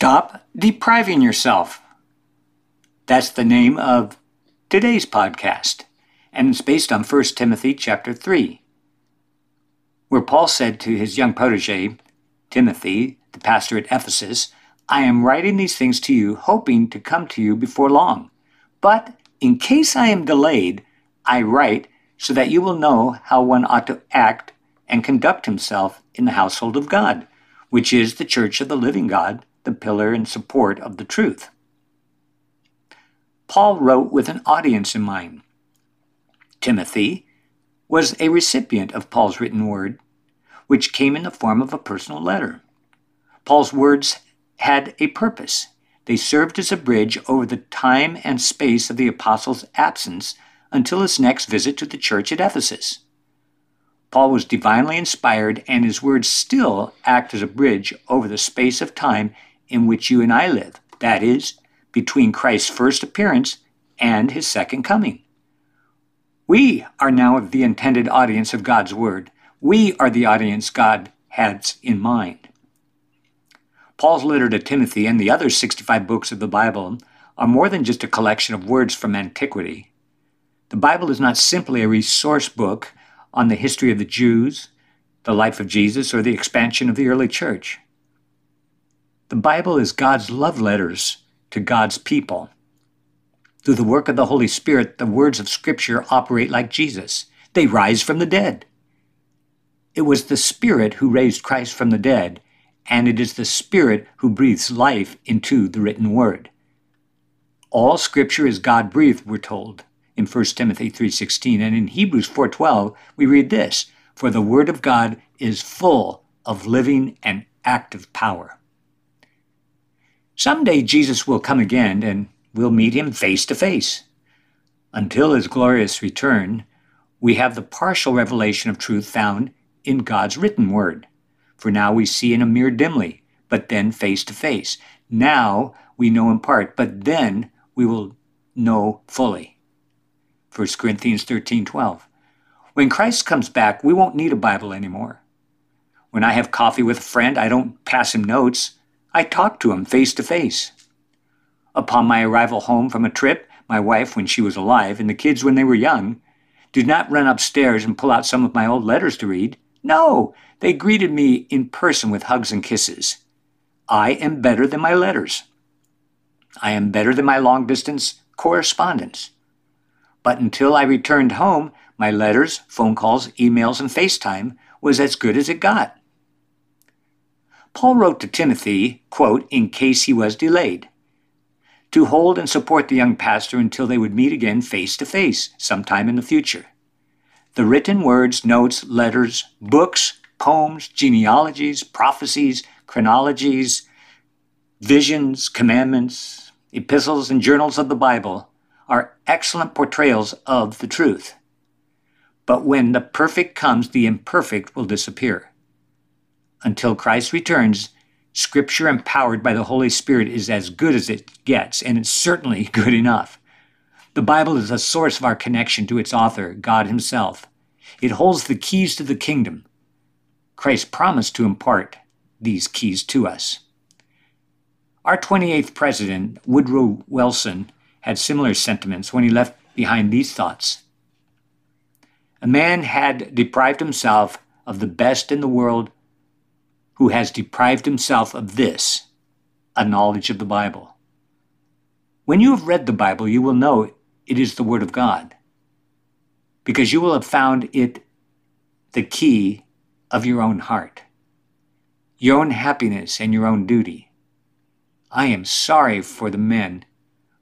Stop depriving yourself. That's the name of today's podcast, and it's based on 1 Timothy chapter 3, where Paul said to his young protege, Timothy, the pastor at Ephesus, I am writing these things to you, hoping to come to you before long. But in case I am delayed, I write so that you will know how one ought to act and conduct himself in the household of God, which is the church of the living God the pillar and support of the truth. Paul wrote with an audience in mind. Timothy was a recipient of Paul's written word, which came in the form of a personal letter. Paul's words had a purpose. They served as a bridge over the time and space of the apostle's absence until his next visit to the church at Ephesus. Paul was divinely inspired, and his words still act as a bridge over the space of time in which you and I live, that is, between Christ's first appearance and his second coming. We are now the intended audience of God's Word. We are the audience God has in mind. Paul's letter to Timothy and the other 65 books of the Bible are more than just a collection of words from antiquity. The Bible is not simply a resource book on the history of the Jews, the life of Jesus, or the expansion of the early church. The Bible is God's love letters to God's people. Through the work of the Holy Spirit, the words of Scripture operate like Jesus. They rise from the dead. It was the Spirit who raised Christ from the dead, and it is the Spirit who breathes life into the written word. All Scripture is God-breathed, we're told in 1 Timothy 3:16, and in Hebrews 4:12 we read this, "For the word of God is full of living and active power." Someday Jesus will come again and we'll meet him face to face. Until his glorious return, we have the partial revelation of truth found in God's written word. For now we see in a mirror dimly, but then face to face. Now we know in part, but then we will know fully. 1 Corinthians 13 12. When Christ comes back, we won't need a Bible anymore. When I have coffee with a friend, I don't pass him notes. I talked to him face to face. Upon my arrival home from a trip, my wife, when she was alive, and the kids when they were young, did not run upstairs and pull out some of my old letters to read. No, they greeted me in person with hugs and kisses. I am better than my letters. I am better than my long distance correspondence. But until I returned home, my letters, phone calls, emails, and FaceTime was as good as it got. Paul wrote to Timothy, quote, in case he was delayed, to hold and support the young pastor until they would meet again face to face sometime in the future. The written words, notes, letters, books, poems, genealogies, prophecies, chronologies, visions, commandments, epistles, and journals of the Bible are excellent portrayals of the truth. But when the perfect comes, the imperfect will disappear until Christ returns, Scripture empowered by the Holy Spirit is as good as it gets, and it's certainly good enough. The Bible is a source of our connection to its author, God Himself. It holds the keys to the kingdom. Christ promised to impart these keys to us. Our 28th president, Woodrow Wilson, had similar sentiments when he left behind these thoughts. A man had deprived himself of the best in the world who has deprived himself of this, a knowledge of the Bible. When you have read the Bible, you will know it is the Word of God, because you will have found it the key of your own heart, your own happiness, and your own duty. I am sorry for the men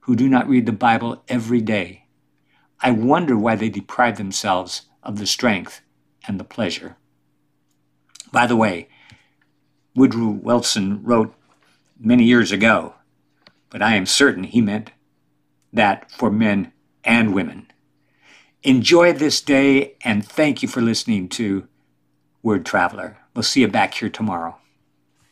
who do not read the Bible every day. I wonder why they deprive themselves of the strength and the pleasure. By the way, Woodrow Wilson wrote many years ago, but I am certain he meant that for men and women. Enjoy this day and thank you for listening to Word Traveler. We'll see you back here tomorrow.